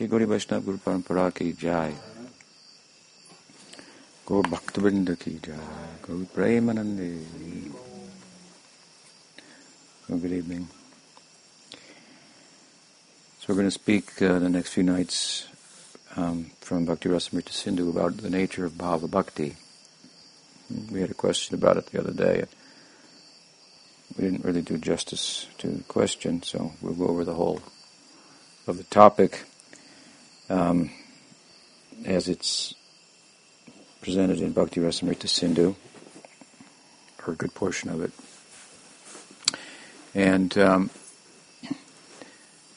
श्री गौरी वैष्णव गुरु परंपरा की जय गौर भक्तवृंद की जय गौर प्रेमानंदे Good evening. So we're going to speak uh, the next few nights um, from Bhakti Rasamrita Sindhu about the nature of Bhava Bhakti. We had a question about it the other day. We didn't really do justice to the question, so we'll go over the whole of the topic um, as it's presented in Bhakti Rasamrita Sindhu, or a good portion of it. And um,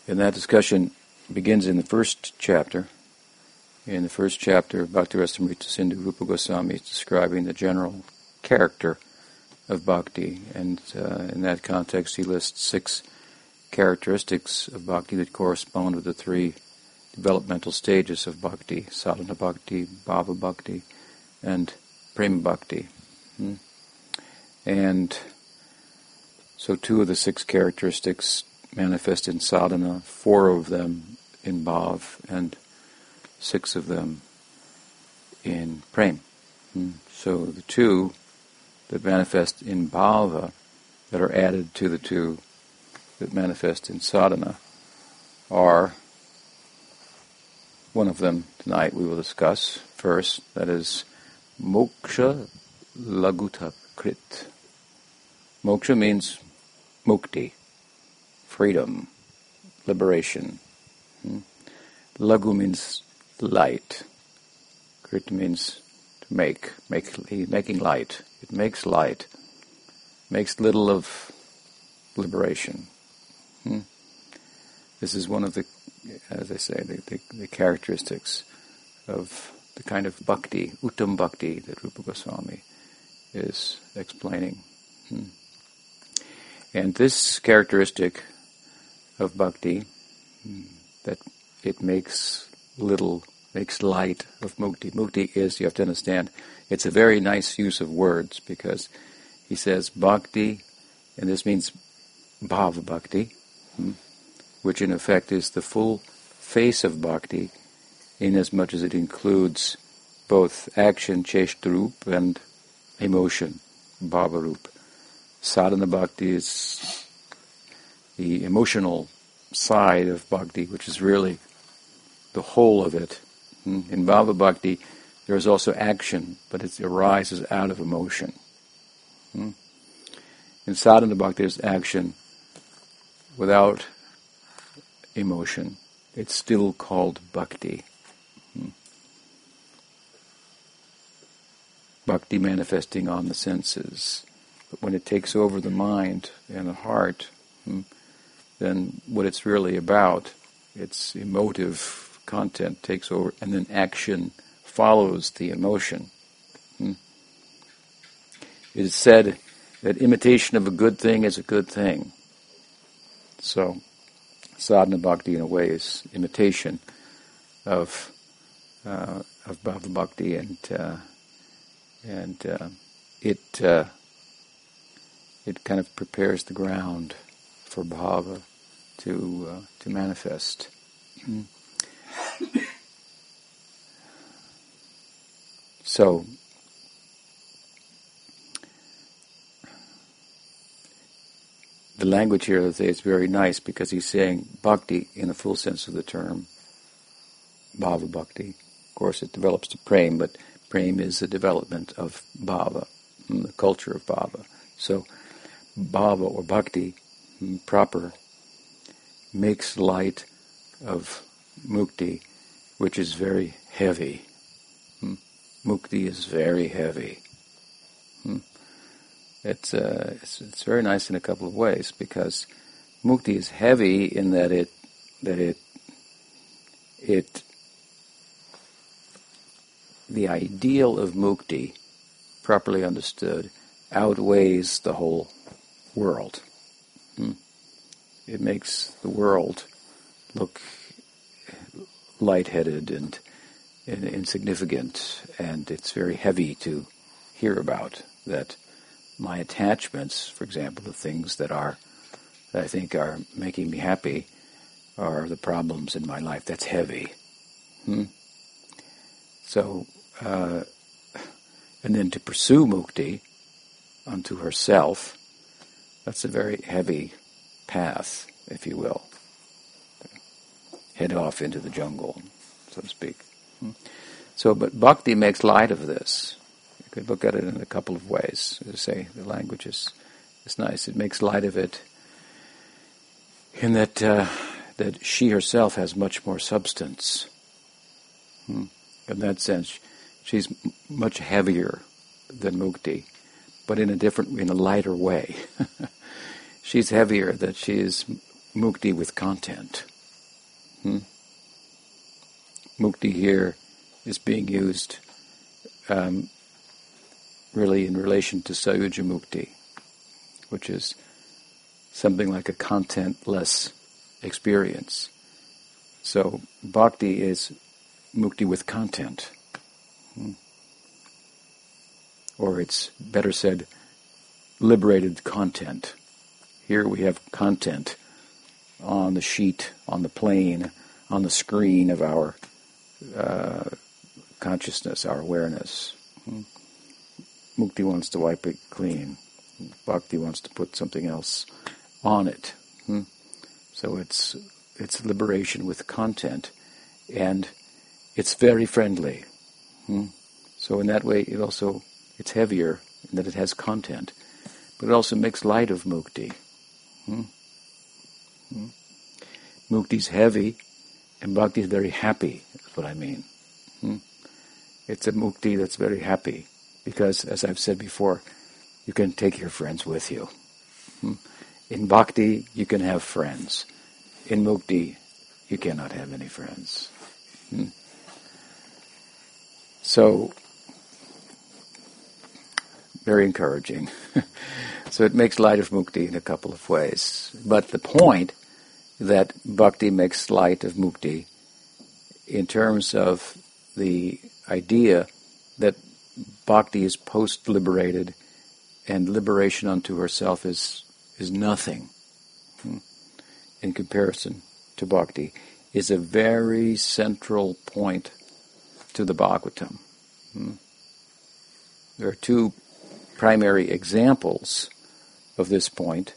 and that discussion begins in the first chapter. In the first chapter of Bhakti Rasamrita Sindhu, Rupa Goswami is describing the general character of bhakti, and uh, in that context, he lists six characteristics of bhakti that correspond with the three developmental stages of bhakti: sadhana bhakti, bhava bhakti, and prema bhakti. Hmm? And so, two of the six characteristics manifest in sadhana, four of them in bhav, and six of them in prem. Hmm. So the two that manifest in bhava that are added to the two that manifest in sadhana are one of them tonight we will discuss first, that is moksha laguta krit. Moksha means mukti, freedom, liberation. Hmm? Lagu means light. Krit means to make, make making light. It makes light, makes little of liberation. Hmm? This is one of the, as I say, the, the, the, characteristics of the kind of bhakti, uttam bhakti, that Rupa Goswami is explaining. Hmm? And this characteristic of bhakti, that it makes little, makes light of mukti. Mukti is, you have to understand, it's a very nice use of words because he says bhakti, and this means bhava bhakti, hmm, which in effect is the full face of bhakti, inasmuch as it includes both action, cheshtarup, and emotion, bhavarup. Sadhana bhakti is the emotional side of bhakti, which is really the whole of it. Hmm? In Bhava Bhakti, there is also action, but it arises out of emotion. Hmm? In Sadhana Bhakti, there's action without emotion. It's still called bhakti. Hmm? Bhakti manifesting on the senses. But when it takes over the mind and the heart, then what it's really about, its emotive content takes over, and then action follows the emotion. Hmm? It is said that imitation of a good thing is a good thing. So, sadhana bhakti in a way is imitation of uh, of bhava bhakti, and uh, and uh, it uh, it kind of prepares the ground for bhava to uh, to manifest. so the language here let's very nice because he's saying bhakti in the full sense of the term, bhava bhakti. Of course, it develops to prem, but prem is the development of bhava, the culture of bhava. So, bhava or bhakti proper makes light of mukti, which is very heavy. Hmm. Mukti is very heavy. It's, uh, it's, it's very nice in a couple of ways because mukti is heavy in that it that it it the ideal of mukti, properly understood, outweighs the whole world. Hmm. It makes the world look lightheaded and, and insignificant, and it's very heavy to hear about that my attachments, for example, the things that are that I think are making me happy, are the problems in my life. That's heavy. Hmm? So, uh, and then to pursue mukti unto herself, that's a very heavy path, if you will. Head off into the jungle, so to speak. Hmm? So, but bhakti makes light of this. Could look at it in a couple of ways. As I say, the language is, is nice. It makes light of it in that uh, that she herself has much more substance. Hmm. In that sense, she's m- much heavier than mukti, but in a different, in a lighter way. she's heavier that she is mukti with content. Hmm? Mukti here is being used um, really in relation to Sayujamukti, which is something like a contentless experience. So bhakti is mukti with content. Hmm. Or it's better said, liberated content. Here we have content on the sheet, on the plane, on the screen of our uh, consciousness, our awareness. Hmm. Mukti wants to wipe it clean. Bhakti wants to put something else on it. Hmm? So it's it's liberation with content, and it's very friendly. Hmm? So in that way, it also it's heavier in that it has content, but it also makes light of mukti. Hmm? Hmm? Mukti's heavy, and bhakti is very happy. That's what I mean. Hmm? It's a mukti that's very happy because, as I've said before, you can take your friends with you. Hmm? In bhakti, you can have friends. In mukti, you cannot have any friends. Hmm? So, very encouraging. so it makes light of mukti in a couple of ways. But the point that bhakti makes light of mukti in terms of the idea that bhakti is post-liberated and liberation unto herself is is nothing hmm, in comparison to bhakti is a very central point to the Bhagavatam. Hmm. There are two primary examples of this point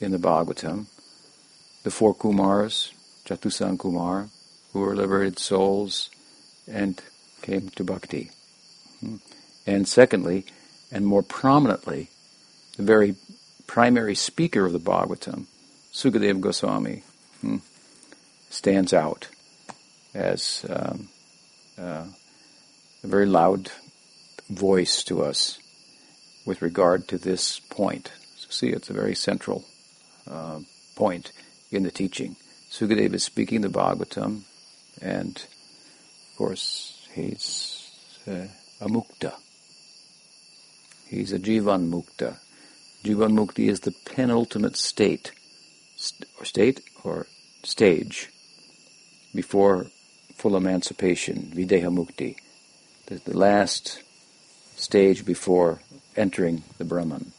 in the Bhagavatam. The four Kumars, Chatusan Kumar, who were liberated souls and came to bhakti. And secondly, and more prominently, the very primary speaker of the Bhagavatam, Sukadeva Goswami, hmm, stands out as um, uh, a very loud voice to us with regard to this point. So see, it's a very central uh, point in the teaching. Sukadeva is speaking the Bhagavatam, and of course he's uh, a mukta. He's a jivan mukta, Jivan Mukti is the penultimate state, or state, or stage, before full emancipation, Videha Mukti, the, the last stage before entering the Brahman.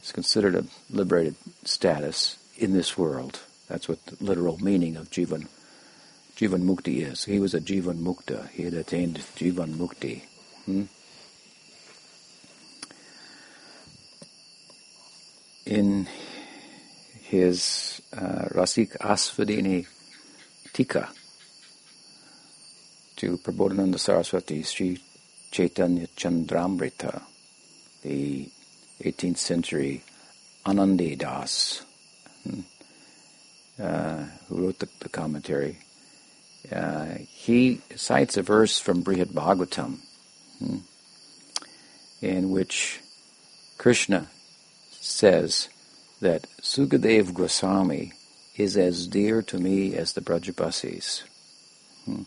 It's considered a liberated status in this world. That's what the literal meaning of Jivan, Jivan Mukti is. He was a Jivan Mukta. He had attained Jivan Mukti. Hmm? In his uh, Rasik Asvadini Tika to Prabodhananda Saraswati Sri Chaitanya Chandramrita, the 18th century Anandi Das, hmm, uh, who wrote the, the commentary. Uh, he cites a verse from Brihad Bhagavatam hmm, in which Krishna says that Sukadev Goswami is as dear to me as the Brajabasis. Hmm.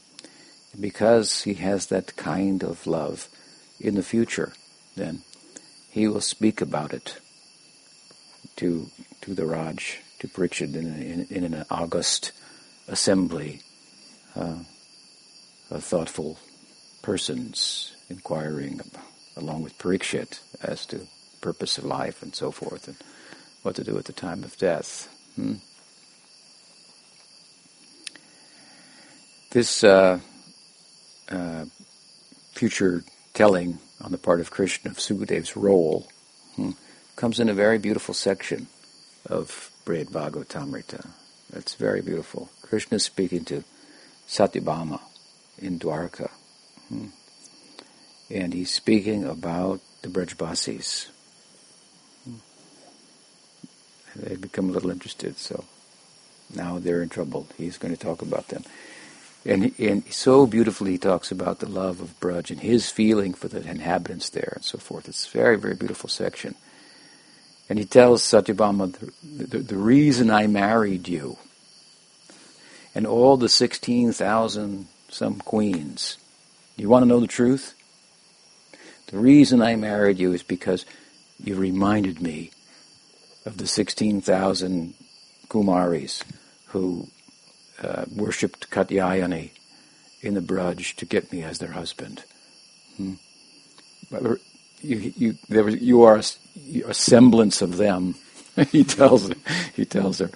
Because he has that kind of love in the future, then he will speak about it to to the Raj, to Parikshit in, in, in an august assembly uh, of thoughtful persons inquiring along with Parikshit as to purpose of life and so forth, and what to do at the time of death. Hmm? this uh, uh, future telling on the part of Krishna of Sukadev's role hmm, comes in a very beautiful section of Brihad Bhagavatamrita. It's very beautiful. Krishna is speaking to Satyabhama in Dwarka. Hmm. And he's speaking about the Brajbasis. Hmm. They become a little interested, so now they're in trouble. He's going to talk about them. And, and so beautifully he talks about the love of Braj and his feeling for the inhabitants there and so forth. It's a very, very beautiful section. And he tells Satyabhama, the, the, the reason I married you and all the 16,000 some queens, you want to know the truth? The reason I married you is because you reminded me of the 16,000 Kumaris who uh, worshipped Katyayani in the Braj to get me as their husband. Hmm. You, you, was, you are a, a semblance of them. he tells her, he tells her,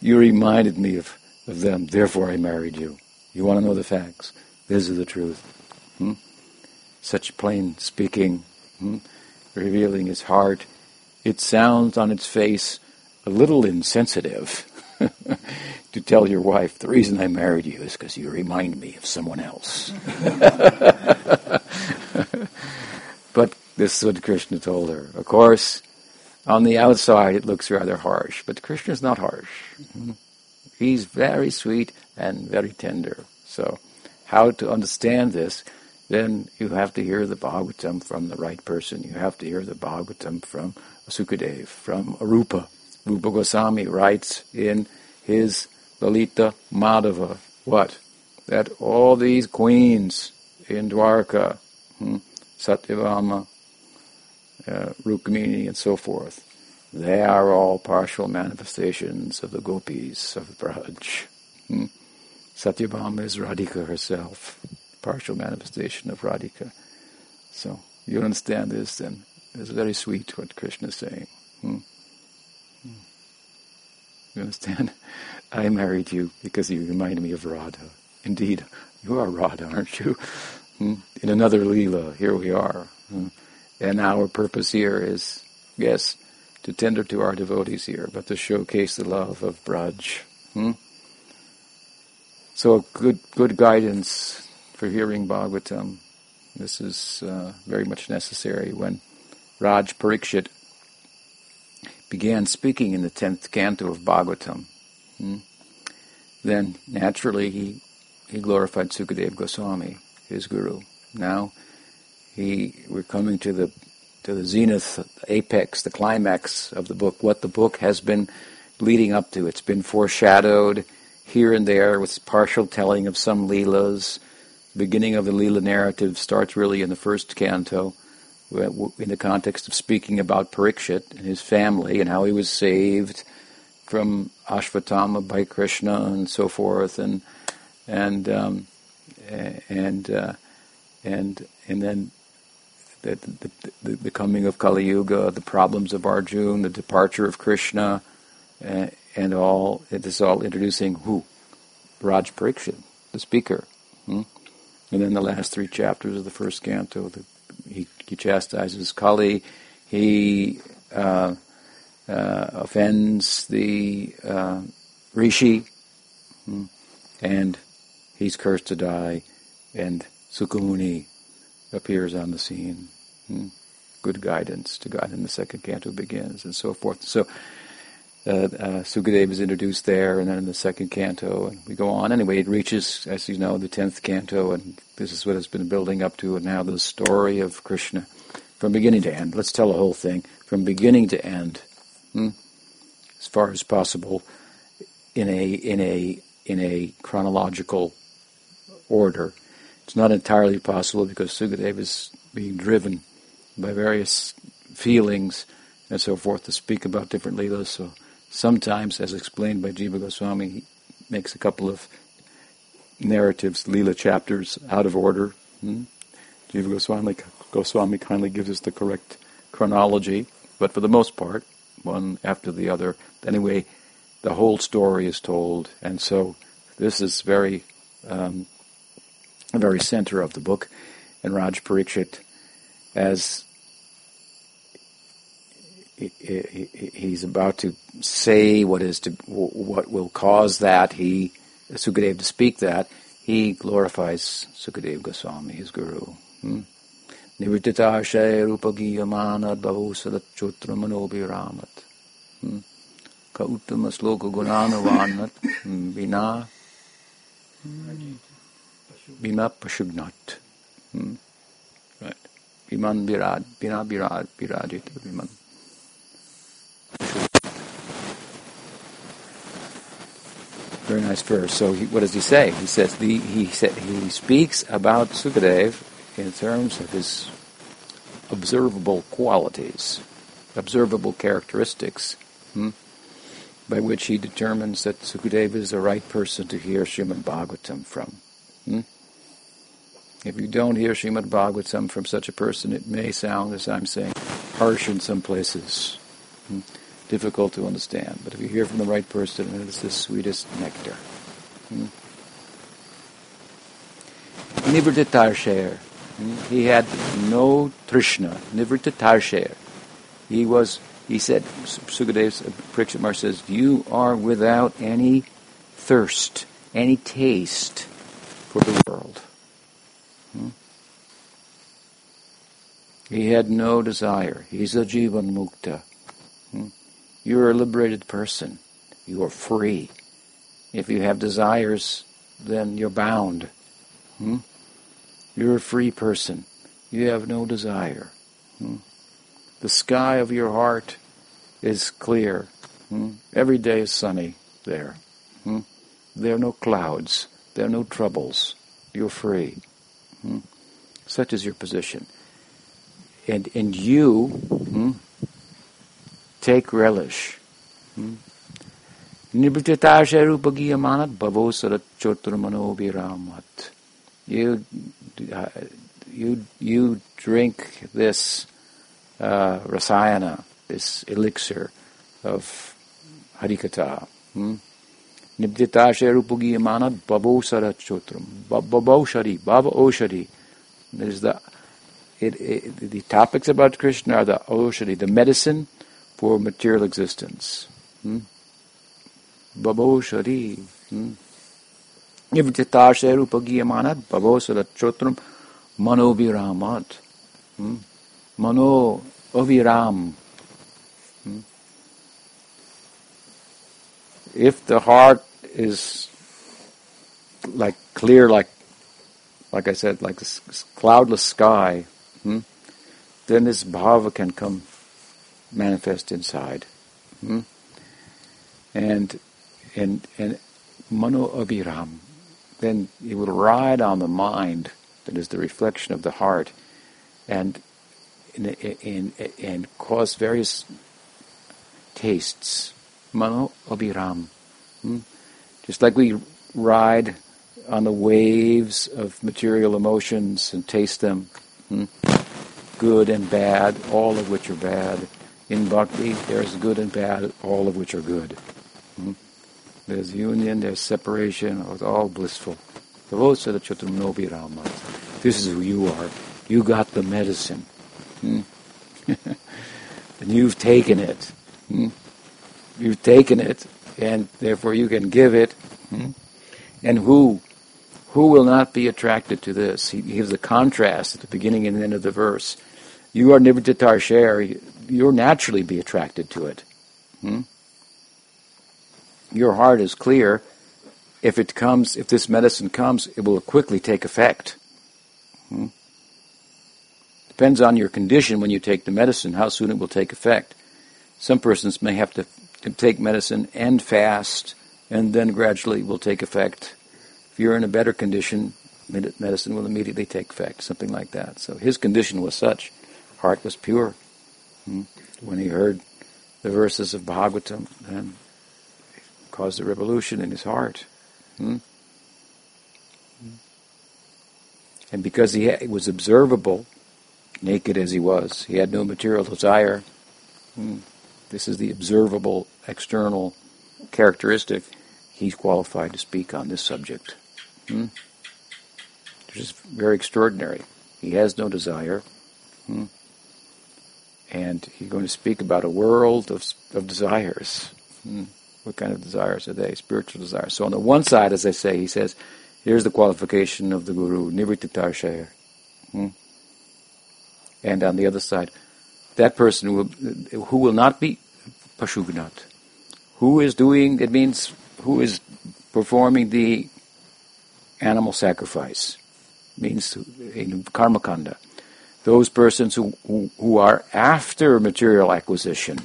you reminded me of, of them, therefore I married you. You want to know the facts? This is the truth. Hmm? Such plain speaking, hmm? revealing his heart. It sounds on its face a little insensitive to tell your wife, the reason I married you is because you remind me of someone else. but this is what Krishna told her. Of course, on the outside it looks rather harsh, but Krishna is not harsh. Mm-hmm. He's very sweet and very tender. So, how to understand this? Then you have to hear the Bhagavatam from the right person. You have to hear the Bhagavatam from Sukadev, from Arupa. Rupa Goswami writes in his Lalita Madhava, what? That all these queens in Dwarka, hmm, Satyabhama, uh, Rukmini, and so forth, they are all partial manifestations of the gopis of Braj. Hmm. Satyabhama is Radhika herself, partial manifestation of Radhika. So you understand this, then it's very sweet what Krishna is saying. Hmm. You understand? I married you because you remind me of Radha. Indeed, you are Radha, aren't you? Hmm? In another Leela, here we are. Hmm? And our purpose here is, yes, to tender to our devotees here, but to showcase the love of Braj. Hmm? So good, good guidance for hearing Bhagavatam. This is uh, very much necessary when Raj Parikshit began speaking in the tenth canto of Bhagavatam, hmm, then naturally he, he glorified Sukadeva Goswami, his guru. Now he we're coming to the to the zenith, the apex, the climax of the book, what the book has been leading up to. It's been foreshadowed here and there with partial telling of some leelas. The beginning of the leela narrative starts really in the first canto in the context of speaking about Parikshit and his family and how he was saved from Ashvatthama by Krishna and so forth, and and um, and uh, and and then the, the, the, the, coming of Kali Yuga, the problems of Arjuna, the departure of Krishna, uh, and all. It is all introducing who Raj Parikshit, the speaker. Hmm? And then the last three chapters of the first canto, the he, chastises Kali, he uh, uh, offends the uh, rishi, hmm, and he's cursed to die, and Sukamuni appears on the scene. Hmm. Good guidance to God, and the second canto begins, and so forth. So uh, uh, is introduced there, and then in the second canto, and we go on. Anyway, it reaches, as you know, the tenth canto, and this is what has been building up to, and now the story of Krishna from beginning to end. Let's tell the whole thing from beginning to end, hmm? as far as possible, in a in a in a chronological order. It's not entirely possible because Sukadeva is being driven by various feelings and so forth to speak about different leelas. So sometimes, as explained by Jiva Goswami, he makes a couple of narratives, Leela chapters, out of order. Hmm? Jiva Goswami, Goswami kindly gives us the correct chronology, but for the most part, one after the other. Anyway, the whole story is told, and so this is very um, very center of the book, and Raj Parikshit, as he's about to say what is to what will cause that he Sukadev to speak that he glorifies Sukadev Goswami, his guru. Hmm? Nivrittitarshay rupagiyamanat bhavusadatchotra manobhiramat. Hmm? Ka uttama sloka gunanavanat vina vina pashugnat. Hmm? Right. Viman birad, vina birad, birajit viman. Very nice verse. So he, what does he say? He says the, he said he speaks about Sukadev in terms of his observable qualities, observable characteristics, hmm, by which he determines that Sukadev is the right person to hear Srimad Bhagavatam from. Hmm? If you don't hear Srimad Bhagavatam from such a person, it may sound, as I'm saying, harsh in some places. Hmm? Difficult to understand. But if you hear from the right person, it is the sweetest nectar. Hmm? Nivritta hmm? He had no trishna. Nivritta He was, he said, Sukadev Parikshit says, you are without any thirst, any taste for the world. Hmm? He had no desire. He's a jivan mukta. You're a liberated person. You are free. If you have desires, then you're bound. Hmm? You're a free person. You have no desire. Hmm? The sky of your heart is clear. Hmm? Every day is sunny there. Hmm? There are no clouds. There are no troubles. You're free. Hmm? Such is your position. And, and you, hmm, take relish. Hmm? Nibritata rupagiyamanat bhavo sarat choturmano You, uh, you, you drink this uh, rasayana, this elixir of harikatha. Hmm? Nibditashe rupagiyamanat bhavo sarat chotram. Bhavo shari, bhava oshari. There's the, it, it, the topics about Krishna are the oshari, the medicine for material existence. Hmm? Babo Shari. Hmm? Nivritashe rupagiyamanat babo sadachotram mano viramat. Hmm? Mano aviram. Hmm? If the heart is like clear, like like I said, like a cloudless sky, hmm? then this bhava can come manifest inside. Hmm? And and and mano abhiram, then it will ride on the mind that is the reflection of the heart, and and, and, and cause various tastes. Mano abhiram. Hmm? Just like we ride on the waves of material emotions and taste them, hmm? good and bad, all of which are bad in bhakti, there's good and bad, all of which are good. Hmm? There's union, there's separation, it's all blissful. This is who you are. You got the medicine. Hmm? and you've taken it. Hmm? You've taken it, and therefore you can give it. Hmm? And who? Who will not be attracted to this? He gives a contrast at the beginning and end of the verse. You are Nivrittatar Sher, you'll naturally be attracted to it. Hmm? Your heart is clear. If it comes, if this medicine comes, it will quickly take effect. Hmm? Depends on your condition when you take the medicine, how soon it will take effect. Some persons may have to take medicine and fast, and then gradually it will take effect. If you're in a better condition, medicine will immediately take effect, something like that. So his condition was such, heart was pure. Hmm? When he heard the verses of Bhagavatam, then caused a revolution in his heart. Hmm? And because he was observable, naked as he was, he had no material desire. Hmm? This is the observable external characteristic. He's qualified to speak on this subject. Hmm? which is very extraordinary. He has no desire. Hmm? And he's going to speak about a world of, of desires. Hmm? What kind of desires are they? Spiritual desires. So on the one side, as I say, he says, here's the qualification of the guru, nivrititarshayer. Hmm? And on the other side, that person will, who will not be pashugnat, who is doing, it means who is performing the animal sacrifice, means in karma kanda. Those persons who, who, who are after material acquisition.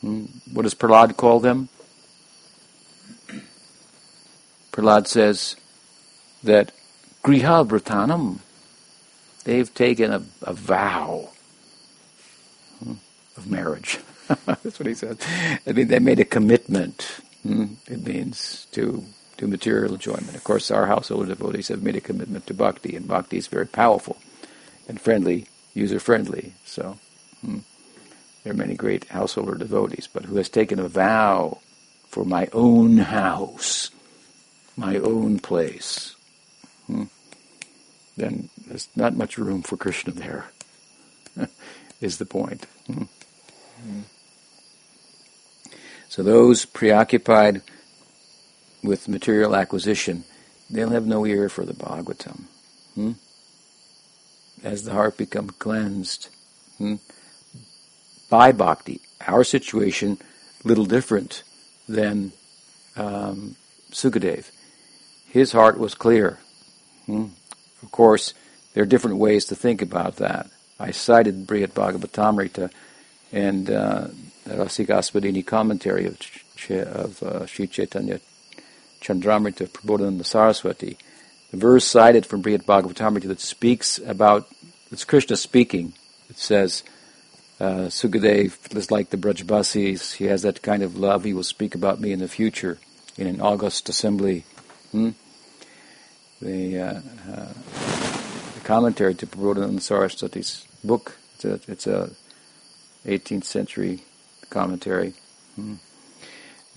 Hmm? What does Prahlad call them? Prahlad says that griha vratanam, they've taken a, a vow hmm, of marriage. That's what he says. I mean, they made a commitment. Hmm? It means to to material enjoyment. Of course, our household devotees have made a commitment to bhakti, and bhakti is very powerful and friendly, user friendly. So, hmm, there are many great householder devotees, but who has taken a vow for my own house, my own place, hmm, then there's not much room for Krishna there, is the point. Hmm. So those preoccupied with material acquisition, they'll have no ear for the Bhagavatam. Hmm? As the heart becomes cleansed hmm? by bhakti, our situation little different than um, Sukadev. His heart was clear. Hmm? Of course, there are different ways to think about that. I cited Brihad Bhagavatamrita and uh, the commentary of, of uh, Sri Chaitanya Chandramrita Prabodhananda Saraswati. The verse cited from Brihad Bhagavatamrita that speaks about, it's Krishna speaking. It says, uh, Sukadev is like the Brajbasis. He has that kind of love. He will speak about me in the future in an august assembly. Hmm? The, uh, uh, the commentary to Prabodhananda Saraswati's book, it's a, it's a 18th century commentary. Hmm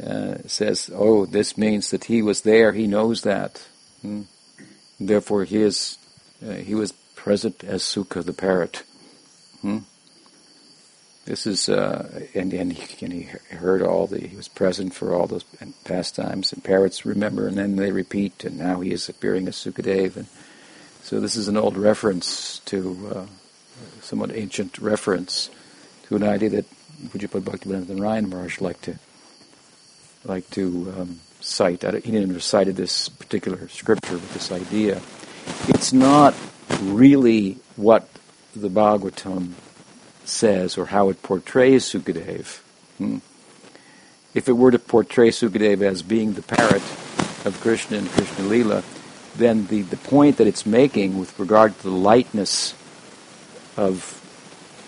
uh, says, "Oh, this means that he was there. He knows that. Hmm? Therefore, he is uh, he was present as Sukha the parrot." Hmm? This is uh, and and he, and he heard all the he was present for all those pastimes and parrots remember and then they repeat and now he is appearing as Sukadev and so this is an old reference to uh, somewhat ancient reference to an idea that would you Pujapad Bhaktivedanta Narayan Maharaj liked to like to um, cite. He didn't cited this particular scripture with this idea. It's not really what the Bhagavatam says or how it portrays Sukadev. Hmm? If it were to portray Sukadev as being the parrot of Krishna and Krishna Lila, then the, the point that it's making with regard to the lightness of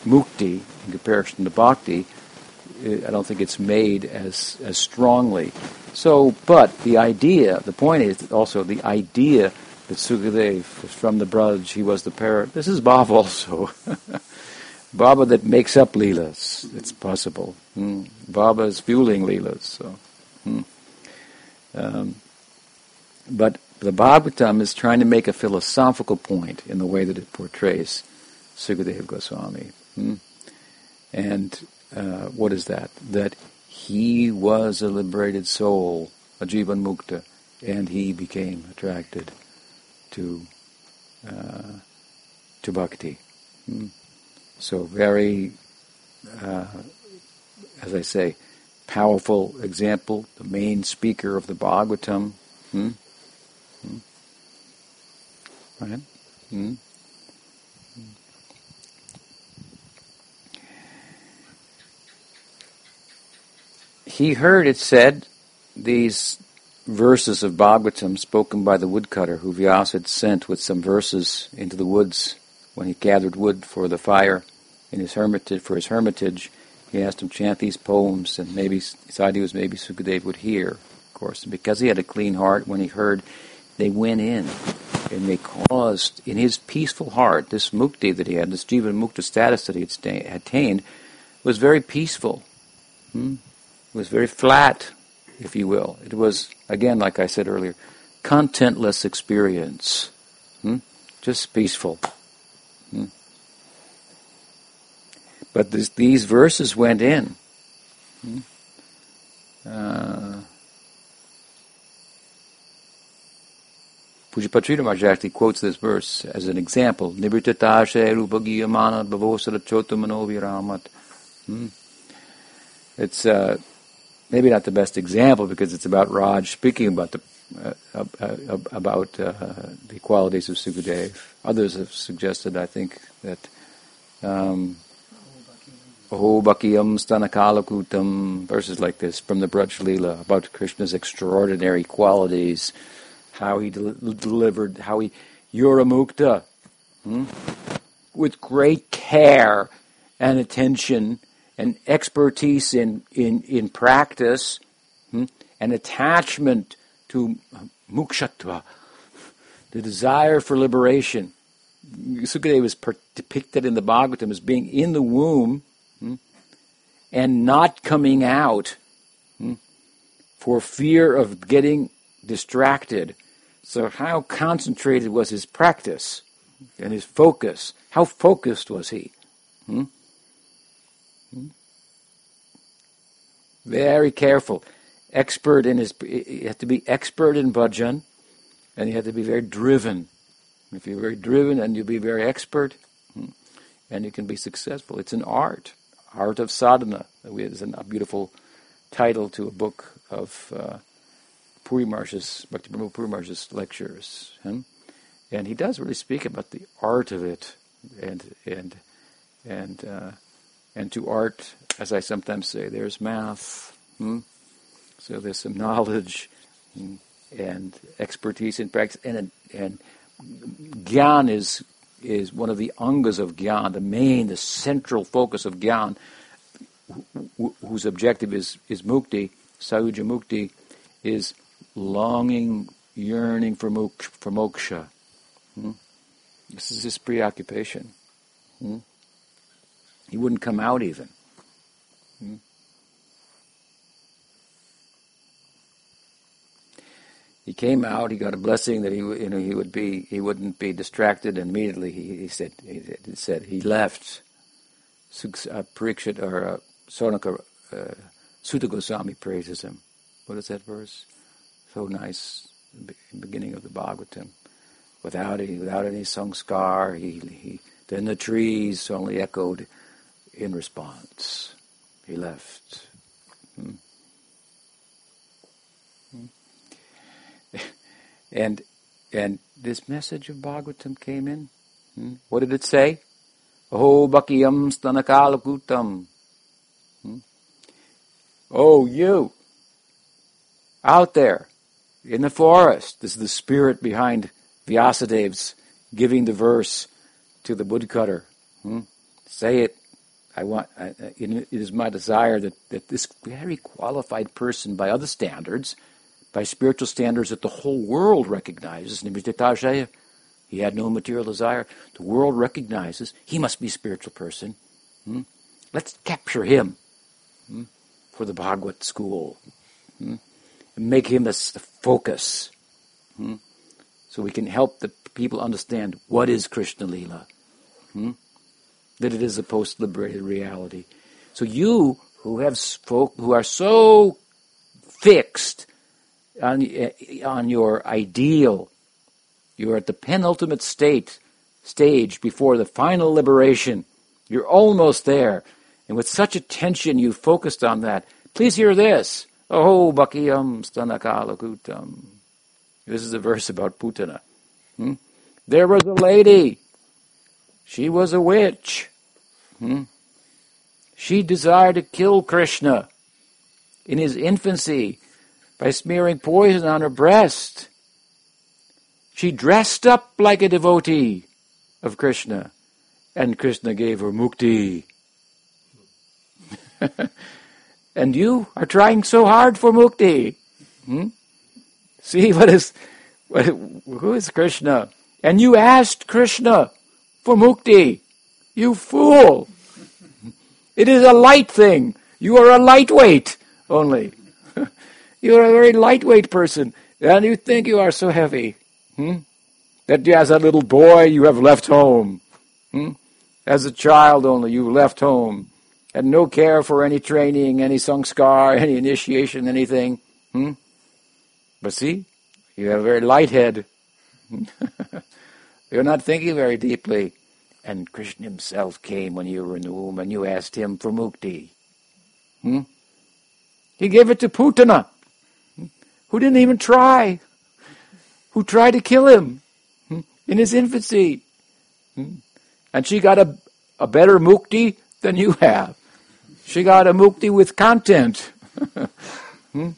mukti in comparison to bhakti I don't think it's made as as strongly. So, but the idea, the point is also the idea that Sukadev was from the Braj, he was the parrot. This is Bhava also. Bhava that makes up Leelas. It's possible. Hmm. Bhava is fueling Leelas. So. Hmm. Um, but the Bhagavatam is trying to make a philosophical point in the way that it portrays Sukadeva Goswami. Hmm. And uh, what is that? That he was a liberated soul, a jivan mukta, and he became attracted to uh, to bhakti. Hmm? So very, uh, as I say, powerful example. The main speaker of the Bhagavatam. Hmm? Hmm? Right? He heard it said, these verses of Bhagavatam spoken by the woodcutter who Vyas had sent with some verses into the woods when he gathered wood for the fire in his hermitage for his hermitage. He asked him to chant these poems, and maybe his idea was maybe Sukadev would hear, of course. And because he had a clean heart, when he heard, they went in and they caused in his peaceful heart this mukti that he had, this jivan mukta status that he had attained, was very peaceful. Hmm? It was very flat, if you will. It was, again, like I said earlier, contentless experience. Hmm? Just peaceful. Hmm? But this, these verses went in. Hmm? Uh, Pujapatrita Maharaj actually quotes this verse as an example. Viramat. Hmm? It's uh, maybe not the best example because it's about Raj speaking about the uh, uh, about uh, the qualities of Sukadev. Others have suggested, I think, that um, Aho Bhakiyam Stanakalakutam, verses like this from the Braj about Krishna's extraordinary qualities, how he del- delivered, how he, Yuramukta, hmm? with great care and attention and expertise in, in, in practice hmm? and attachment to mukshatva, the desire for liberation. Sukadeva is per- depicted in the Bhagavatam as being in the womb hmm, and not coming out hmm, for fear of getting distracted. So, how concentrated was his practice and his focus? How focused was he? Hmm? Very careful expert in his, you have to be expert in bhajan, and you have to be very driven. If you're very driven and you'll be very expert, hmm, and you can be successful. It's an art, art of sadhana. It's a beautiful title to a book of uh, Puri Maharaj's, Bhakti Puri Maharaj's lectures. Hmm? And he does really speak about the art of it, and and and uh, and to art, as I sometimes say, there's math. Hmm? So there's some knowledge and expertise in practice, and and gyan is is one of the angas of gyan, the main, the central focus of gyan, whose objective is is mukti, sahuja mukti, is longing, yearning for moksha. For moksha. Hmm? This is his preoccupation. Hmm? He wouldn't come out even. He came out. He got a blessing that he, you know, he would be, he wouldn't be distracted. And immediately, he, he said, he, said he left. Uh, Parikshit or uh, Sonaka, uh, Suta Goswami praises him. What is that verse? So nice, beginning of the Bhagavatam. Without any, without any sanskar, he, he, then the trees only echoed in response. He left. Hmm. And and this message of Bhagavatam came in. Hmm? What did it say? Oh, Bhakiyam Stanakalakutam. Hmm? Oh, you. Out there in the forest. This is the spirit behind Vyasadev's giving the verse to the woodcutter. Hmm? Say it. I want. I, it is my desire that, that this very qualified person, by other standards, by spiritual standards that the whole world recognizes. He had no material desire. The world recognizes he must be a spiritual person. Hmm? Let's capture him hmm? for the Bhagavad school. Hmm? And make him the, focus. Hmm? So we can help the people understand what is Krishna Lila. Hmm? That it is a post-liberated reality. So you who have spoke, who are so fixed on, on your ideal. You're at the penultimate state, stage before the final liberation. You're almost there. And with such attention you focused on that. Please hear this. Oh, Bhakiyam Stanakalakutam. This is a verse about Putana. Hmm? There was a lady. She was a witch. Hmm? She desired to kill Krishna in his infancy by smearing poison on her breast. She dressed up like a devotee of Krishna, and Krishna gave her mukti. and you are trying so hard for mukti. Hmm? See what is what, who is Krishna? And you asked Krishna for mukti. You fool! It is a light thing. You are a lightweight only. You're a very lightweight person, and you think you are so heavy. Hmm? that as a little boy you have left home. Hmm? As a child only you left home. Had no care for any training, any sanskar, any initiation, anything. Hmm? But see, you have a very light head. You're not thinking very deeply. And Krishna himself came when you were in the womb and you asked him for mukti. Hmm? He gave it to Putana, who didn't even try, who tried to kill him hmm, in his infancy. Hmm? And she got a, a better mukti than you have. She got a mukti with content. hmm?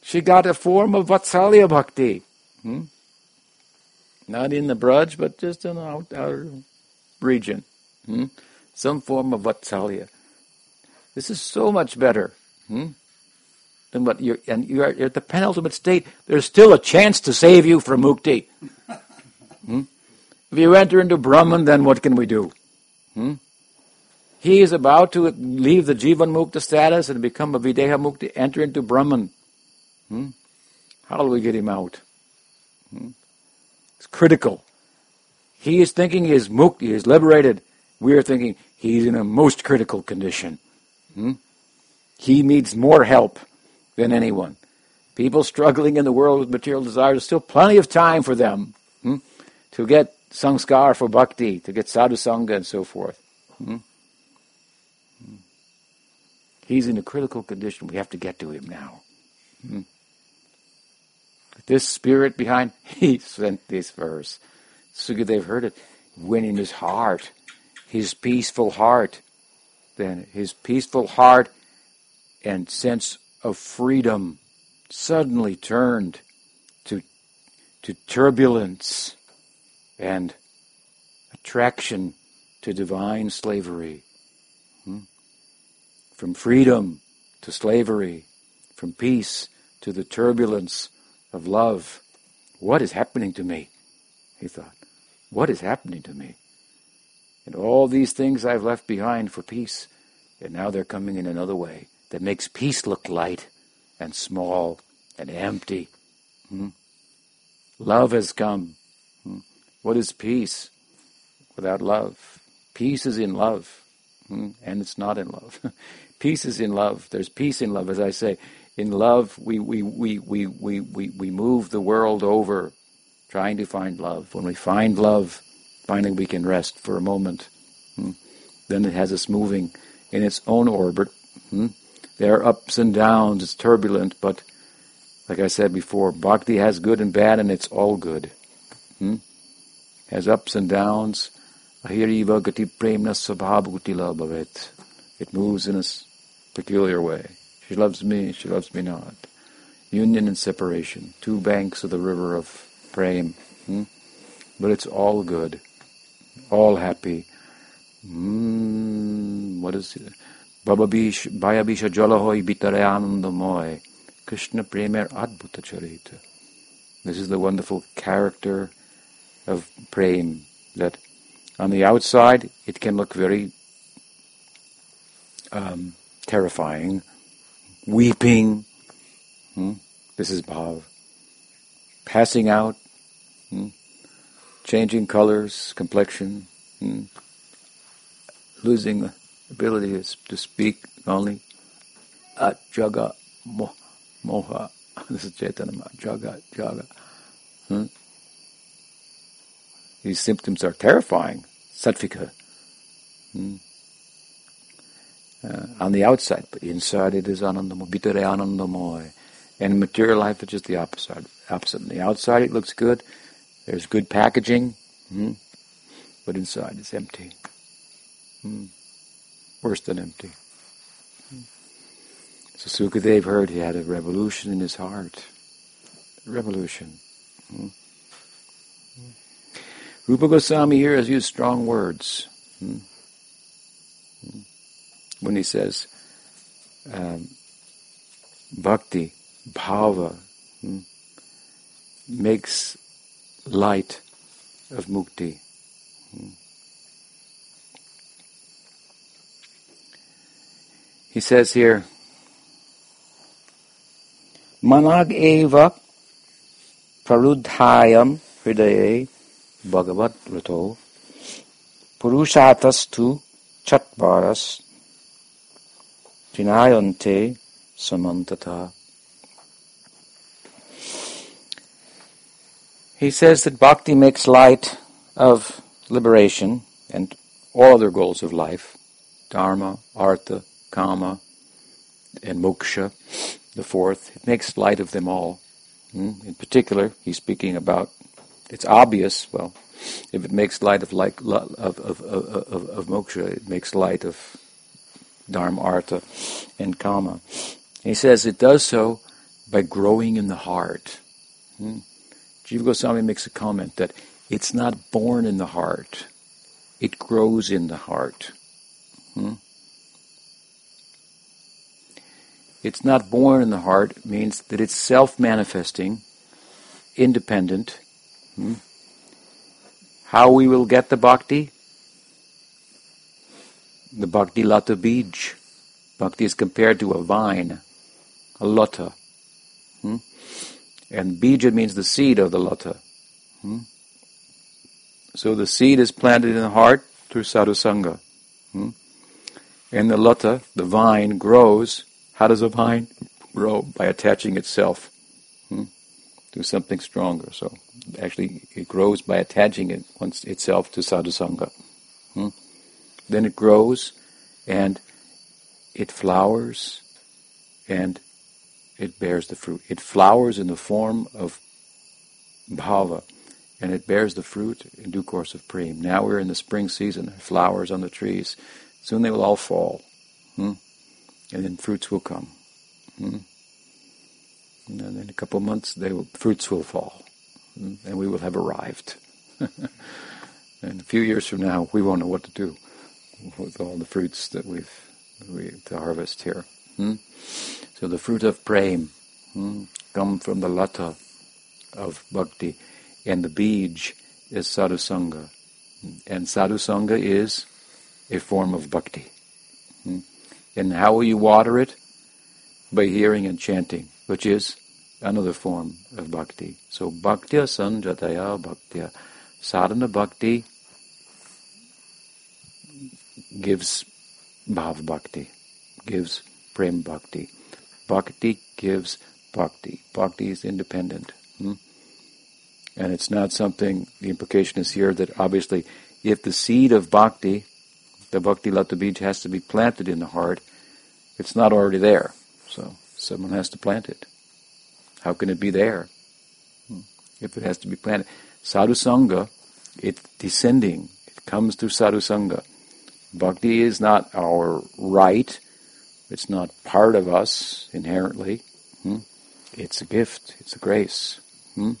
She got a form of Vatsalya Bhakti. Not in the Braj, but just in the outer region. Some form of Vatsalya. This is so much better hmm? Than what you're, and you're, you're, at the penultimate state. There's still a chance to save you from mukti. Hmm? If you enter into Brahman, then what can we do? Hmm? He is about to leave the Jivan Mukta status and become a Videha Mukti, enter into Brahman. Hmm? How do we get him out? Hmm? It's critical. He is thinking he is mukti, he is liberated. We are thinking he's in a most critical condition. Hmm? He needs more help than anyone. People struggling in the world with material desires, there's still plenty of time for them hmm? to get sanskar for bhakti, to get sadhu sangha and so forth. Hmm? He's in a critical condition. We have to get to him now. Hmm? This spirit behind, he sent this verse. Sukadev heard it. When in his heart, his peaceful heart, then his peaceful heart and sense of freedom suddenly turned to, to turbulence and attraction to divine slavery. Hmm? From freedom to slavery, from peace to the turbulence of love. What is happening to me? He thought. What is happening to me? And all these things I've left behind for peace, and now they're coming in another way that makes peace look light and small and empty. Hmm? Love has come. Hmm? What is peace without love? Peace is in love, hmm? and it's not in love. peace is in love. There's peace in love, as I say in love, we, we, we, we, we, we, we move the world over trying to find love. When we find love, finally we can rest for a moment. Hmm? Then it has us moving in its own orbit. There are ups and downs, it's turbulent, but like I said before, bhakti has good and bad, and it's all good. Hmm? Has ups and downs. Ahiriva gati premna sabhabhutila bhavet. It moves in a peculiar way. She loves me, she loves me not. Union and separation, two banks of the river of prem. Hmm? But it's all good, all happy. Mm, what is it? Bababish, Bayabisha Jalahoy Bitare Krishna Premer Adbhuta Charita. This is the wonderful character of prem that on the outside it can look very um, terrifying, weeping. Hmm? This is bhav. Passing out, hmm? changing colors, complexion, hmm? losing ability is to speak only. At jaga moha. This is Chaitanya. Jaga, jaga. Hmm? These symptoms are terrifying. Sattvika. Hmm? uh, on the outside, but inside it is anandamoy, bitare anandamoy. And material life is just the opposite. Opposite. On the outside it looks good. There's good packaging, hmm but inside it's empty. Hmm. Worse than empty. Hmm. So Sukadev heard he had a revolution in his heart. revolution. Hmm. Rupa Goswami here has used strong words. Hmm when he says um, bhakti, bhava, hmm, makes light of mukti. He says here, manag eva prarudhayam hridaye Bhagavat Rato Purusharthas tu Chatvaras Trinayante Samantata. He says that bhakti makes light of liberation and all other goals of life, dharma, artha, kama, and moksha, the fourth. It makes light of them all. Hmm? In particular, he's speaking about, it's obvious, well, if it makes light of, like, of, of, of, of, of moksha, it makes light of dharma, artha, and kama. he says it does so by growing in the heart. Hmm? Jiva Goswami makes a comment that it's not born in the heart, it grows in the heart. Hmm? It's not born in the heart means that it's self-manifesting, independent. Hmm? How we will get the bhakti? The bhakti lata bij. Bhakti is compared to a vine, a lata. Hmm? And bija means the seed of the lata. Hmm? So the seed is planted in the heart through sadhusanga. Hmm? And the lata, the vine, grows how does a vine grow? By attaching itself hmm, to something stronger. So actually, it grows by attaching it once itself to sadhusanga. Hmm. Then it grows, and it flowers, and it bears the fruit. It flowers in the form of bhava, and it bears the fruit in due course of prem. Now we're in the spring season. Flowers on the trees. Soon they will all fall. Hmm? And then fruits will come. Hmm? And then in a couple of months, they will, fruits will fall, hmm? and we will have arrived. and a few years from now, we won't know what to do with all the fruits that we've we, to harvest here. Hmm? So the fruit of prem hmm, come from the lata of bhakti, and the bij is sadhusanga, and sadhusanga is a form of bhakti. And how will you water it? By hearing and chanting, which is another form of bhakti. So bhaktya sanjataya bhaktya. Sadhana bhakti gives bhav bhakti, gives prem bhakti. Bhakti gives bhakti. Bhakti is independent. Hmm? And it's not something, the implication is here that obviously if the seed of bhakti the bhakti lata bij has to be planted in the heart. It's not already there. So someone has to plant it. How can it be there? Hmm. If it has to be planted. Sadhu Sangha, it's descending. It comes through Sadhu Sangha. Bhakti is not our right. It's not part of us inherently. Hmm? It's a gift. It's a grace. Hmm?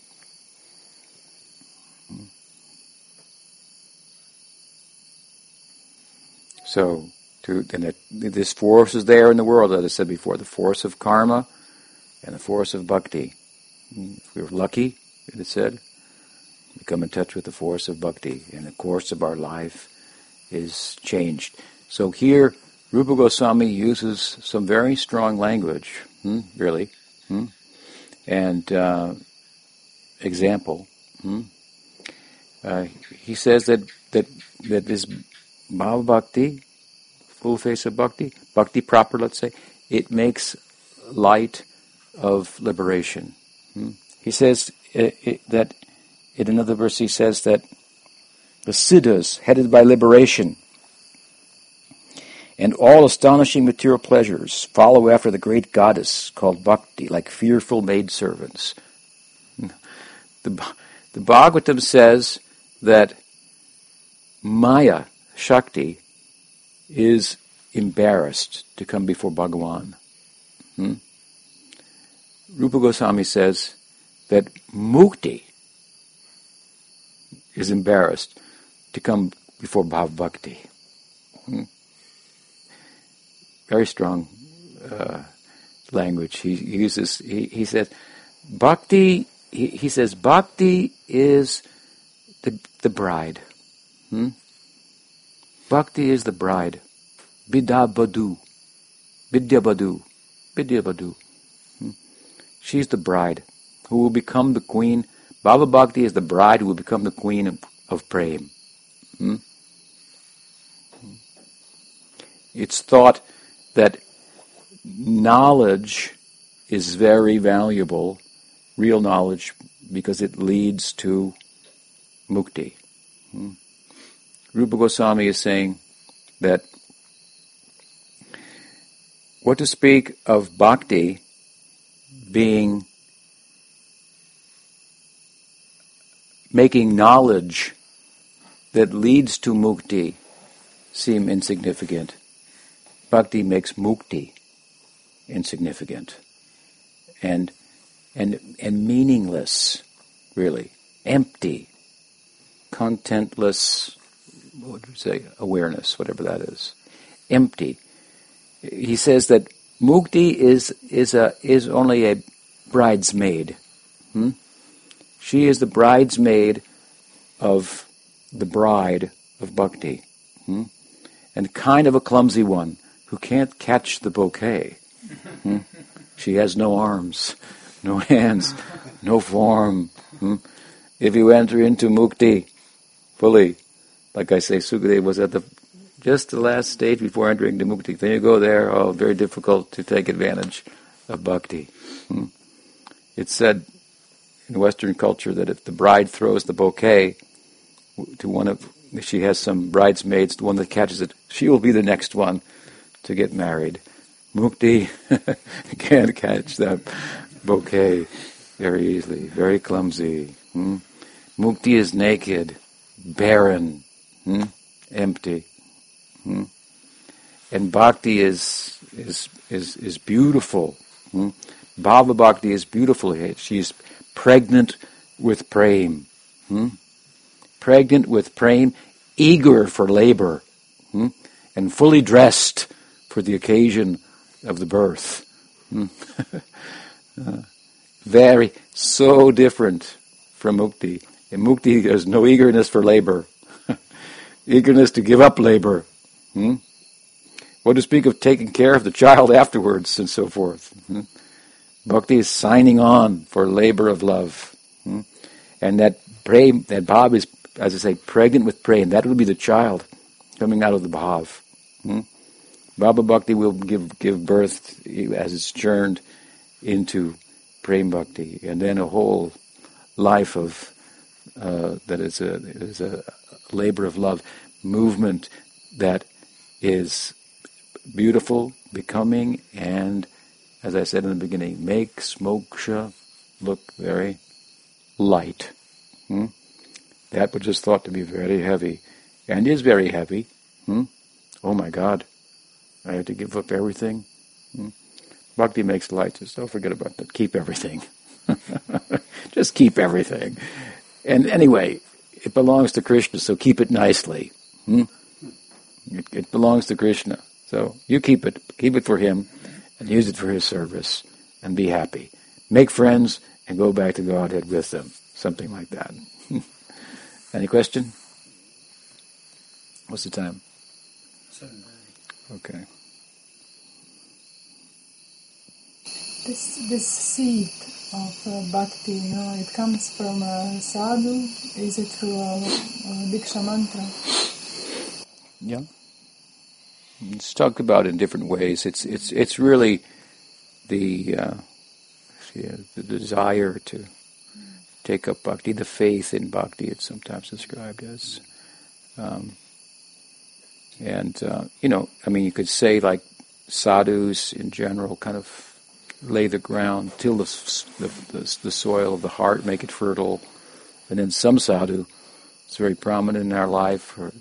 So, to, and this force is there in the world, as I said before, the force of karma and the force of bhakti. If we're lucky, it is said, we come in touch with the force of bhakti, and the course of our life is changed. So here, Rupa Goswami uses some very strong language, hmm, really, hmm, and uh, example. Hmm. Uh, he says that that that this Bhakti, full face of Bhakti, Bhakti proper, let's say, it makes light of liberation. Hmm? He says uh, it, that, in another verse, he says that the siddhas, headed by liberation, and all astonishing material pleasures follow after the great goddess called Bhakti, like fearful maidservants. The, the Bhagavatam says that Maya, Shakti is embarrassed to come before Bhagawan. Hmm? Rupa Goswami says that Mukti is embarrassed to come before Bhav Bhakti. Hmm? Very strong uh, language. He, uses, he, he says, Bhakti, he, he says, Bhakti is the, the bride. Hmm? Bhakti is the bride. Bidya Badu. Vidya Badu. Vidya Badu. Hmm. She's the bride who will become the queen. Bhava Bhakti is the bride who will become the queen of prema. Hmm? It's thought that knowledge is very valuable, real knowledge, because it leads to mukti. Hmm? Rupa Goswami is saying that what to speak of bhakti being making knowledge that leads to mukti seem insignificant. Bhakti makes mukti insignificant and and and meaningless, really empty, contentless. What would you say? Awareness, whatever that is, empty. He says that mukti is is a is only a bridesmaid. Hmm? She is the bridesmaid of the bride of bhakti, hmm? and kind of a clumsy one who can't catch the bouquet. Hmm? She has no arms, no hands, no form. Hmm? If you enter into mukti fully, like I say, Sukadeva was at the just the last stage before entering the mukti. Then you go there, oh, very difficult to take advantage of bhakti. Hmm? It's said in Western culture that if the bride throws the bouquet to one of, she has some bridesmaids, the one that catches it, she will be the next one to get married. Mukti can't catch that bouquet very easily, very clumsy. Hmm? Mukti is naked, barren, hmm? empty. Hmm? And bhakti is is is is beautiful. Hmm? Bhava bhakti is beautiful. She's pregnant with prema. Hmm? Pregnant with prema, eager for labor, hmm? and fully dressed for the occasion of the birth. Hmm? uh, very, so different from mukti. In mukti, there's no eagerness for labor, eagerness to give up labor. Hmm? What to speak of taking care of the child afterwards and so forth. Hmm? Bhakti is signing on for labor of love. Hmm? And that prema, that bhav is, as I say, pregnant with prema. That will be the child coming out of the bhav. Hmm? Bhava Bhakti will give, give birth as it's churned into Prem Bhakti, and then a whole life of uh, that is a is a labor of love movement that is beautiful, becoming, and as I said in the beginning, makes moksha look very light. Hmm? That which is thought to be very heavy, and is very heavy. Hmm? Oh my God! I had to give up everything. Hmm? Bhakti makes light. Just don't forget about that. Keep everything. Just keep everything. And anyway, it belongs to Krishna, so keep it nicely. Hmm? It, it belongs to Krishna. So you keep it. Keep it for him and use it for his service and be happy. Make friends and go back to Godhead with them. Something like that. Any question? What's the time? Seven. Okay. This this seed of uh, bhakti, you know, it comes from a sadhu. Is it through a, a diksha mantra? Yeah. It's talked about in different ways. It's it's it's really the uh, the desire to take up bhakti, the faith in bhakti. It's sometimes described as, um, and uh, you know, I mean, you could say like sadhus in general, kind of lay the ground, till the, the, the, soil of the heart, make it fertile. And then some sadhu, it's very prominent in our life, or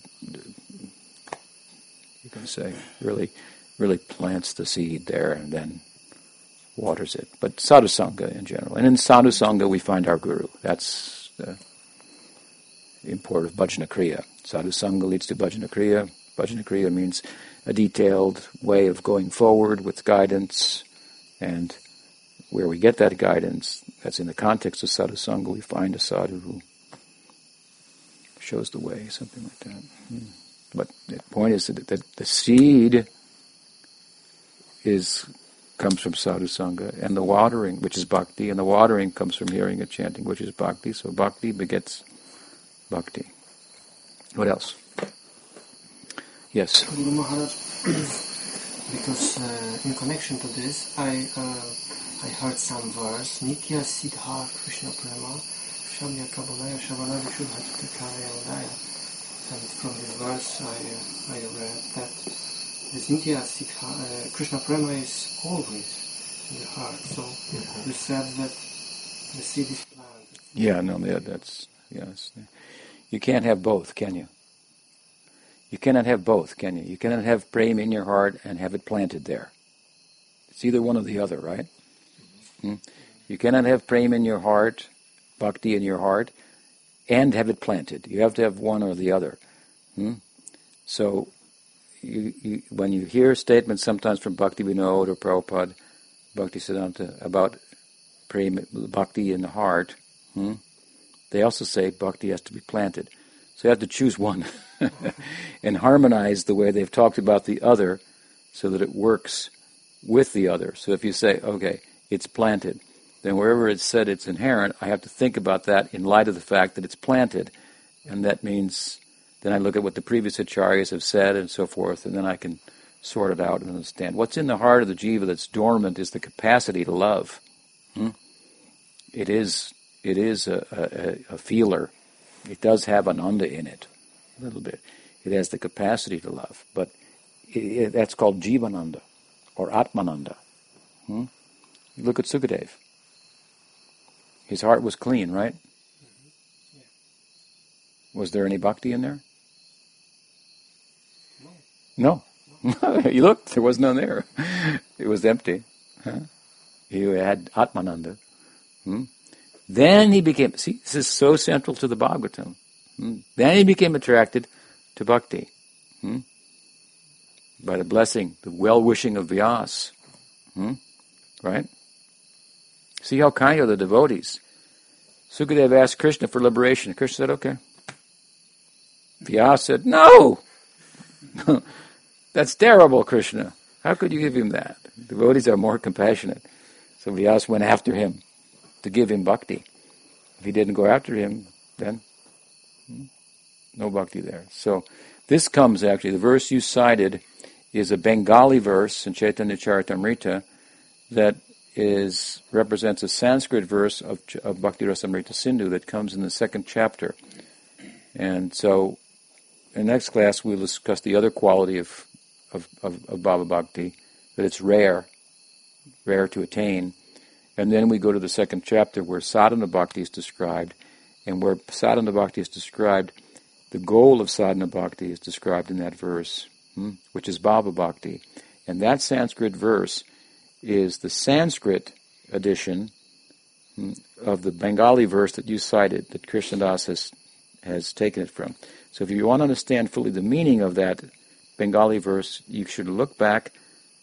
you can say, really, really plants the seed there and then waters it. But sadhu sangha in general. And in sadhu sangha we find our guru. That's the import of bhajana kriya. Sadhu sangha leads to bhajana kriya. Kriya means a detailed way of going forward with guidance and where we get that guidance, that's in the context of sadhu sangha, we find a sadhu who shows the way, something like that. Hmm. But the point is that, that the seed is comes from sadhu sangha, and the watering, which is bhakti, and the watering comes from hearing and chanting, which is bhakti. So bhakti begets bhakti. What else? Yes. Because uh, in connection to this, I uh, I heard some verse, Nitya Siddha Krishna Prema, Shamya Kabbalaya Shubhatikaya Udaya. And from this verse, I, uh, I read that this Nitya Siddha, uh, Krishna Prema is always in the heart. So you said that the seed is planted. Yeah, no, yeah, that's yes. You can't have both, can you? You cannot have both, can you? You cannot have prema in your heart and have it planted there. It's either one or the other, right? Hmm? You cannot have prema in your heart, bhakti in your heart, and have it planted. You have to have one or the other. Hmm? So, you, you, when you hear statements sometimes from Bhakti Vinod or Prabhupada, Bhakti Siddhanta, about prema, bhakti in the heart, hmm? they also say bhakti has to be planted. So you have to choose one and harmonize the way they've talked about the other so that it works with the other. So if you say, okay, it's planted, then wherever it's said it's inherent, I have to think about that in light of the fact that it's planted. And that means then I look at what the previous acharyas have said and so forth, and then I can sort it out and understand. What's in the heart of the jiva that's dormant is the capacity to love. Hmm? It is it is a, a, a feeler it does have ananda in it, a little bit. It has the capacity to love, but it, it, that's called jivananda or atmananda. Hmm? Look at Sukadev. His heart was clean, right? Was there any bhakti in there? No. No. you looked, there was none there. It was empty. Huh? He had Atmananda. Hmm? Then he became, see, this is so central to the Bhagavatam. Hmm? Then he became attracted to bhakti. Hmm? By the blessing, the well-wishing of Vyas. Hmm? Right? See how kind are the devotees. Sukadev asked Krishna for liberation. Krishna said, okay. Vyas said, no! That's terrible, Krishna. How could you give him that? Devotees are more compassionate. So Vyas went after him to give him bhakti. If he didn't go after him, then no bhakti there. So this comes actually, the verse you cited is a Bengali verse in Chaitanya Charitamrita that is represents a Sanskrit verse of, of Bhakti Rasamrita Sindhu that comes in the second chapter. And so in the next class we'll discuss the other quality of, of, of, of Bhava Bhakti, that it's rare, rare to attain, and then we go to the second chapter where sadhana bhakti is described, and where sadhana bhakti is described, the goal of sadhana bhakti is described in that verse, hmm, which is bhava bhakti. And that Sanskrit verse is the Sanskrit edition hmm, of the Bengali verse that you cited, that Krishnadas has, has taken it from. So if you want to understand fully the meaning of that Bengali verse, you should look back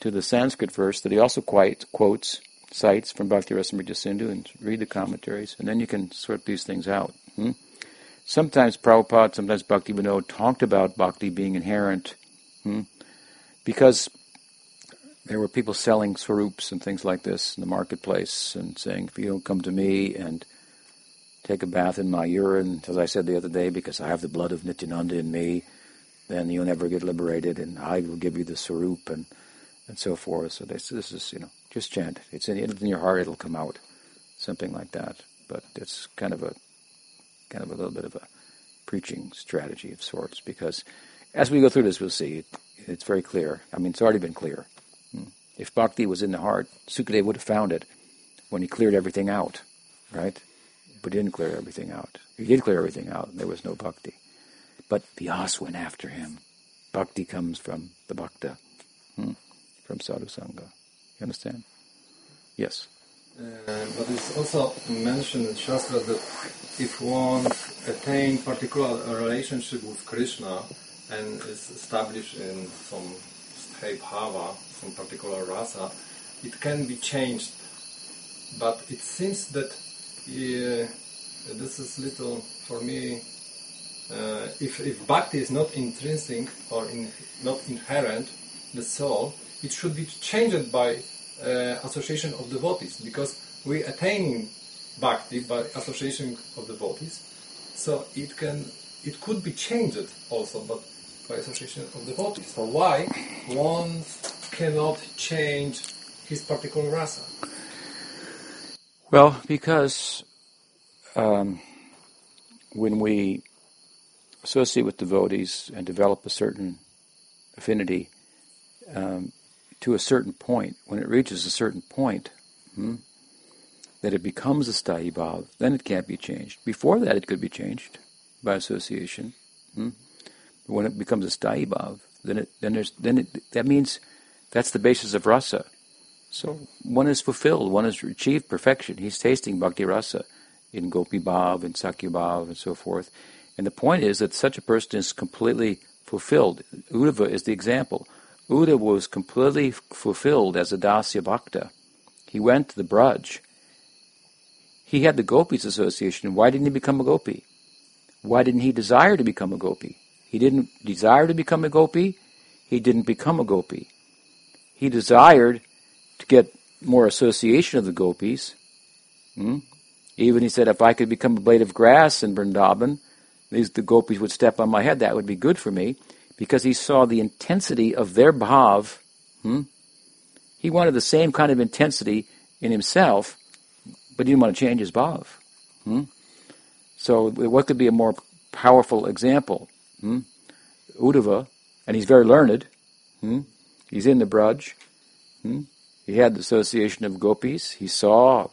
to the Sanskrit verse that he also quite quotes sites from Bhakti Rasamrita Sindhu and read the commentaries, and then you can sort these things out. Hmm? Sometimes Prabhupada, sometimes Bhakti Vinod talked about bhakti being inherent hmm? because there were people selling swarups and things like this in the marketplace and saying, if you don't come to me and take a bath in my urine, as I said the other day, because I have the blood of Nityananda in me, then you'll never get liberated, and I will give you the swarup and and so forth. So this, this is you know just chant. It's in, in your heart. It'll come out, something like that. But it's kind of a kind of a little bit of a preaching strategy of sorts because as we go through this, we'll see it, it's very clear. I mean, it's already been clear. Hmm. If bhakti was in the heart, Sukadeva would have found it when he cleared everything out, right? But he didn't clear everything out. He did clear everything out, and there was no bhakti. But Vyas went after him. Bhakti comes from the bhakta, hmm, from sadhu sangha. You understand? Yes. Uh, but it's also mentioned in Shastra that if one attain particular relationship with Krishna and is established in some sthay bhava, some particular rasa, it can be changed. But it seems that uh, this is little for me. Uh, if, if bhakti is not intrinsic or in, not inherent, the soul, it should be changed by uh, association of devotees because we attain bhakti by association of devotees. So it can it could be changed also, but by association of devotees. So why one cannot change his particular rasa? Well, because um, when we associate with devotees and develop a certain affinity um, to a certain point, when it reaches a certain point, hmm, that it becomes a sthayi bhav, then it can't be changed. Before that, it could be changed by association. Hmm? But when it becomes a sthayi bhav, then it then there's then it, that means that's the basis of rasa. So one is fulfilled, one has achieved perfection. He's tasting bhakti rasa in gopi bhav and sakhya bhav and so forth. And the point is that such a person is completely fulfilled. Uddhava is the example. Uddhava was completely fulfilled as a dasya bhakta. He went to the Braj. He had the gopis association. Why didn't he become a gopi? Why didn't he desire to become a gopi? He didn't desire to become a gopi. He didn't become a gopi. He desired to get more association of the gopis. Hmm? Even he said, if I could become a blade of grass in Vrindavan, these the gopis would step on my head. That would be good for me, because he saw the intensity of their bhav. Hmm? He wanted the same kind of intensity in himself, but he didn't want to change his bhav. Hmm? So, what could be a more powerful example? Hmm? Uddhava, and he's very learned. Hmm? He's in the Braj. Hmm? He had the association of gopis. He saw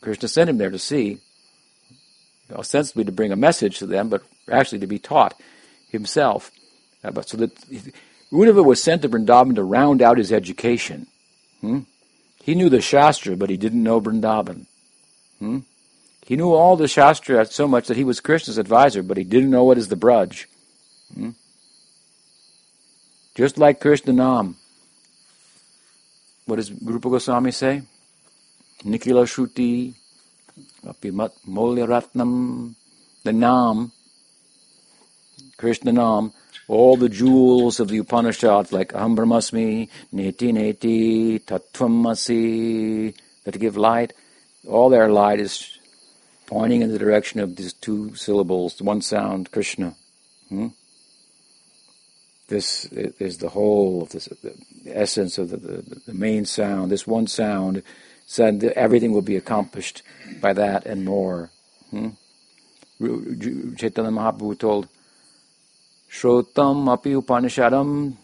Krishna sent him there to see, ostensibly to bring a message to them, but actually to be taught himself. But so that Uddhava was sent to Vrindavan to round out his education. Hmm? He knew the Shastra, but he didn't know Vrindavan. Hmm? He knew all the Shastra so much that he was Krishna's advisor, but he didn't know what is the Braj. Hmm? Just like Krishna Nam. What does Rupa Goswami say? Nikila Shruti, Apimat Ratnam, the Nam, Krishna Nam, all the jewels of the Upanishads like Aham Brahmasmi, Neti Neti, Tattvamasi, that give light, all their light is pointing in the direction of these two syllables, one sound, Krishna. Hmm? This is the whole of this, the essence of the, the, the main sound. This one sound said that everything will be accomplished by that and more. Hmm? Chaitanya Mahaprabhu told, Shrotam api upanishadam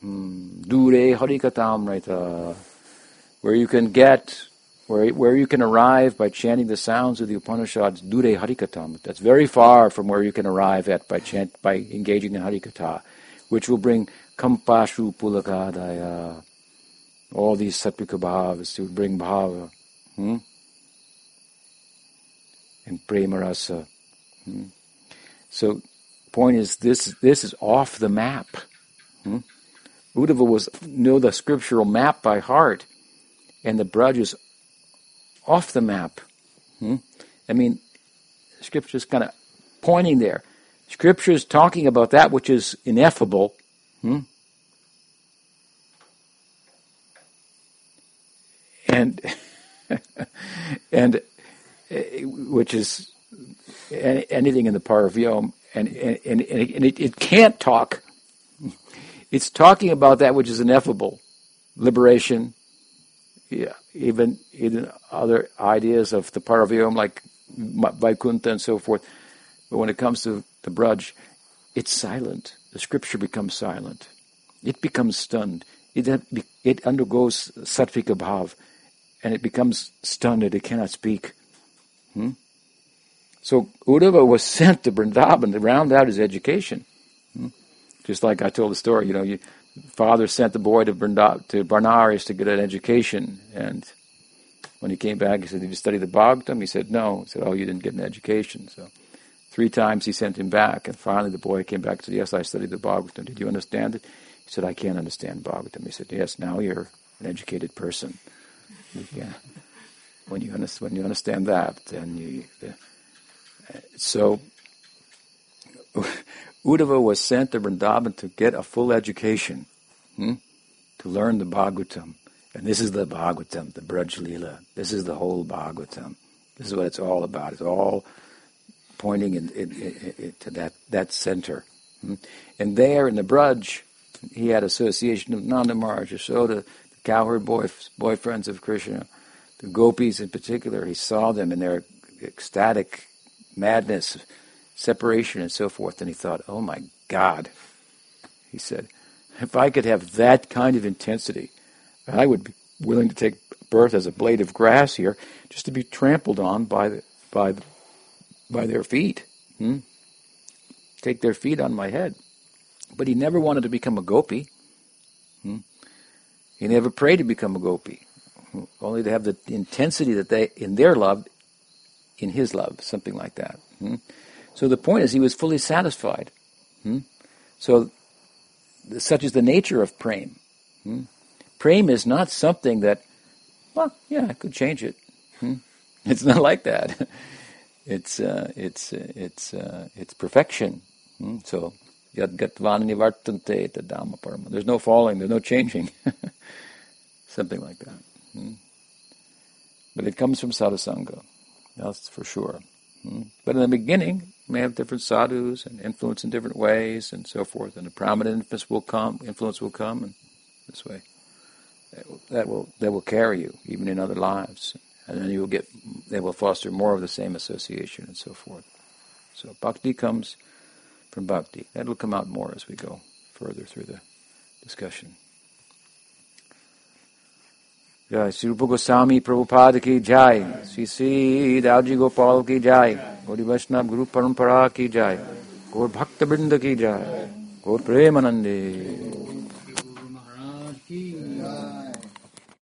hmm, dure harikatam raita, where you can get, where, where you can arrive by chanting the sounds of the Upanishads, dure harikatam. That's very far from where you can arrive at by chant, by engaging in harikatha which will bring kampashu pulakadaya, all these satvika bhavas to bring bhava, hmm? and prema rasa. Hmm? So, point is, this this is off the map. Hmm? Uddhava was know the scriptural map by heart, and the Braj is off the map. Hmm? I mean, scripture is kind of pointing there. Scripture is talking about that which is ineffable. Hmm? And and uh, which is anything in the Paravyom, and and, and, and it, it can't talk. It's talking about that which is ineffable, liberation, yeah, even even other ideas of the Paravyom like Vaikuntha and so forth. But when it comes to the Braj, it's silent. The scripture becomes silent. It becomes stunned. It, it undergoes sattvika bhav, and it becomes stunned it cannot speak. Hmm? So Uddhava was sent to Vrindavan to round out his education. Hmm? Just like I told the story, you know, you, father sent the boy to, Vrindav, to Banaras to get an education, and when he came back, he said, "Did you study the Bhagavatam?" He said, "No." He said, "Oh, you didn't get an education." So Three times he sent him back, and finally the boy came back and said, Yes, I studied the Bhagavatam. Did you understand it? He said, I can't understand Bhagavatam. He said, Yes, now you're an educated person. Yeah. When you, when you understand that, then you. Uh, so, Uddhava was sent to Vrindavan to get a full education, hmm? to learn the Bhagavatam. And this is the Bhagavatam, the Braj Leela. This is the whole Bhagavatam. This is what it's all about. It's all pointing in, in, in, to that, that center. Hmm? And there in the Braj, he had association of Nanda Maharaj, Yashoda, the cowherd boy, boyfriends of Krishna, the gopis in particular. He saw them in their ecstatic madness, separation, and so forth, and he thought, oh my God, he said, if I could have that kind of intensity, I would be willing to take birth as a blade of grass here, just to be trampled on by the, by the, by their feet. Hmm? Take their feet on my head. But he never wanted to become a gopi. Hmm? He never prayed to become a gopi, only to have the intensity that they in their love, in his love, something like that. Hmm? So the point is, he was fully satisfied. Hmm? So, such is the nature of prem. Hmm? Is not something that, well, yeah, I could change it. Hmm? It's not like that. It's uh, it's uh, it's uh, it's perfection. Hmm? So yad gatvan nivartante parama. There's no falling. There's no changing. something like that. Hmm? But it comes from sadhusanga. That's for sure. Hmm? But in the beginning, you may have different sadhus and influence in different ways and so forth. And a prominent influence will come, influence will come, and this way, that will that will carry you even in other lives, and then you will get they will foster more of the same association and so forth. So bhakti comes from bhakti. That will come out more as we go further through the discussion. जय श्री रूप गोस्वामी प्रभुपाद की जय। श्री श्री दावजी गोपाल की जय। गौरी वैष्णव गुरु परंपरा की जय। गौर भक्त बिंद की जय। गौर प्रेमानंदे।